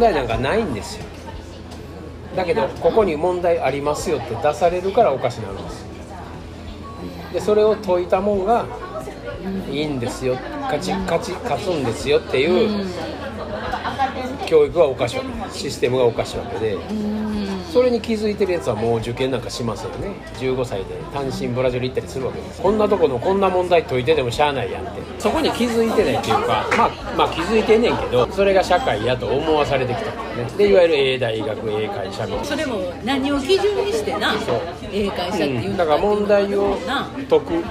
問題なんかないんですよ。だけどここに問題ありますよって出されるからおかしなるんですでそれを解いたもんがいいんですよ。勝ち勝ち勝つんですよっていう教育がおかしいわけ。システムがおかしいわけで。それに気づいてるやつはもう受験なんかしますよね。15歳で単身ブラジル行ったりするわけです。こんなとこのこんな問題解いててもしゃあないやんって。そこに気づいてないっていうかまあまあ気づいてんねんけどそれが社会やと思わされてきたね。でいわゆる A 大学 A 会社みたいな。それも何を基準にしてなそう。英会社っていううん、のだから問題をな解く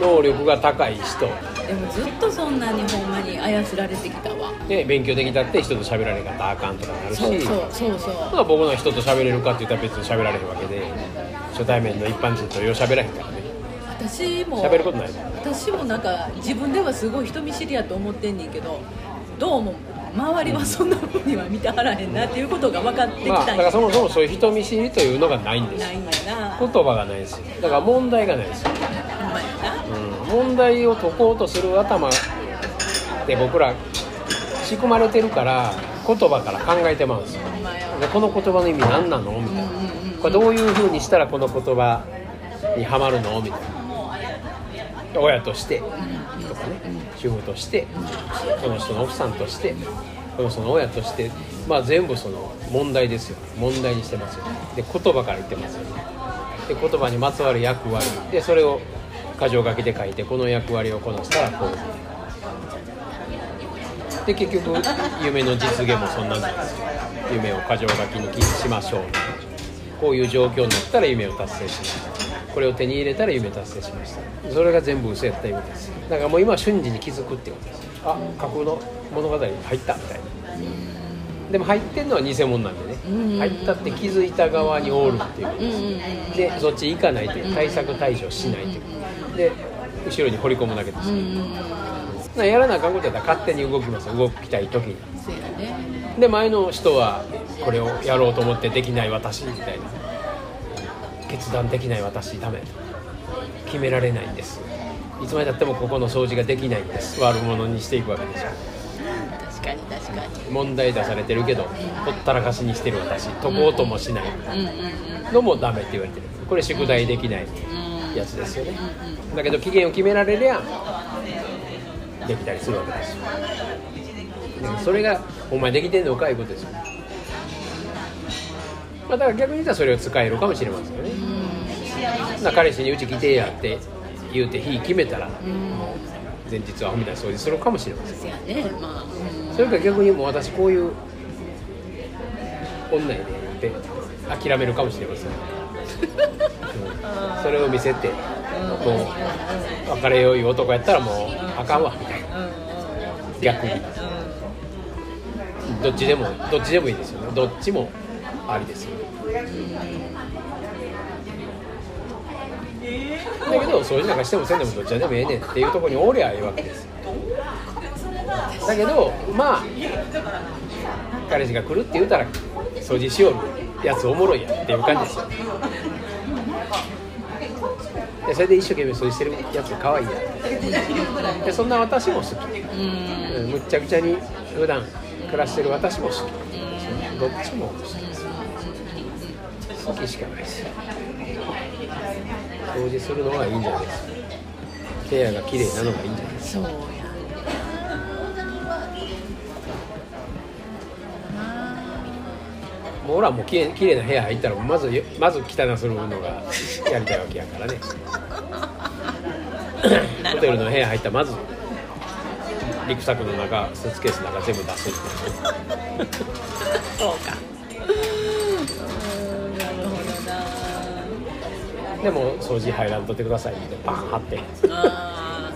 能力が高い人。でもずっとそんなにほんまに操られてきたわ。で勉強できたって人と喋られ方あかんとかなるし。そうそうそうそう。まあ僕の人と喋れるかって言ったら別に喋られへんわけで初対面の一般人とよう喋らへんからね。私も喋ることない私もなんか自分ではすごい人見知りやと思ってんねんけどどうも周りはそんなふうには見てはらへんなっていうことが分かってきまあだからそもそもそういう人見知りというのがないんですないんやな。言葉がないですよ。だから問題がないですまやなうん、問題を解こうとする頭で僕ら仕組まれてるから言葉から考えてまうんですよ。でこの言葉の意味何なの？みたいな。これどういうふうにしたらこの言葉にはまるの？みたいな。親として。とかね。主婦として。この人の奥さんとして。この人の親として。まあ全部その問題ですよ。問題にしてますよ。で言葉から言ってますよ。ねで言葉にまつわる役割。でそれを箇条書きで書いてこの役割をこなしたらこうで結局夢の実現もそんなんなんですよ夢を箇条書きにしましょう。こういう状況になったら夢を達成しました。これを手に入れたら夢達成しました。それが全部嘘やった意味です。だからもう今瞬時に気づくってことです。あ架空の物語に入ったみたいな。でも入ってんのは偽物なんでね。入ったって気づいた側におるっていう。ことですでそっち行かないという対策対処しないという。で後ろに掘り込むだけですよなやらなあかんことやったら勝手に動きますよ。動きたい時に。で前の人はこれをやろうと思ってできない私みたいな。決断できない私ダメと。決められないんです。いつまでたってもここの掃除ができないんです。悪者にしていくわけでしょ確かに確かに。問題出されてるけどほったらかしにしてる私。解こうともしない。のもダメって言われてる。これ宿題できないやつですよね。だけど期限を決められりゃできたりするわけです。よでそれがお前できてんのかいうことですよ。ねまあ、だから逆に言ったらそれを使えるかもしれませんよね。な彼氏にうち来てやって言うて日決めたら前日はアホみたいな掃除するかもしれません。そうやね。まあ、うん、それか逆にもう私こういう女やでって諦めるかもしれません、うん。それを見せてもう別れよういう男やったらもうあかんわみたいな。逆に。どっちでもどっちでもいいですよね。どっちもありですよだけど掃除なんかしてもせんでもどっちでもええねんっていうとこにおりゃええわけですよ。だけどまあ彼氏が来るって言うたら掃除しようやつおもろいやっていう感じですよ。でそれで一生懸命掃除してるやつ可愛いやでそんな私も好き、う、むっちゃくちゃに普段暮らしてる私も好き、どっちも好きです。好きしかないですよ掃除するのがいいんじゃないですか。部屋が綺麗なのがいいんじゃないですそうやか。もう俺はもうきれい綺麗な部屋入ったらまずよまず汚するのがやりたいわけやからね。ホテルの部屋入ったらまずリュックサックの中スーツケースの中全部出すっていうねそうかうんなるほどなでも掃除入らんとってくださいってバーン貼って。あ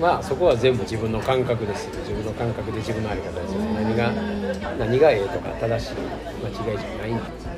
まあそこは全部自分の感覚ですよ。自分の感覚で自分のあり方ですよ。何が何がええとか正しい間違いじゃないんです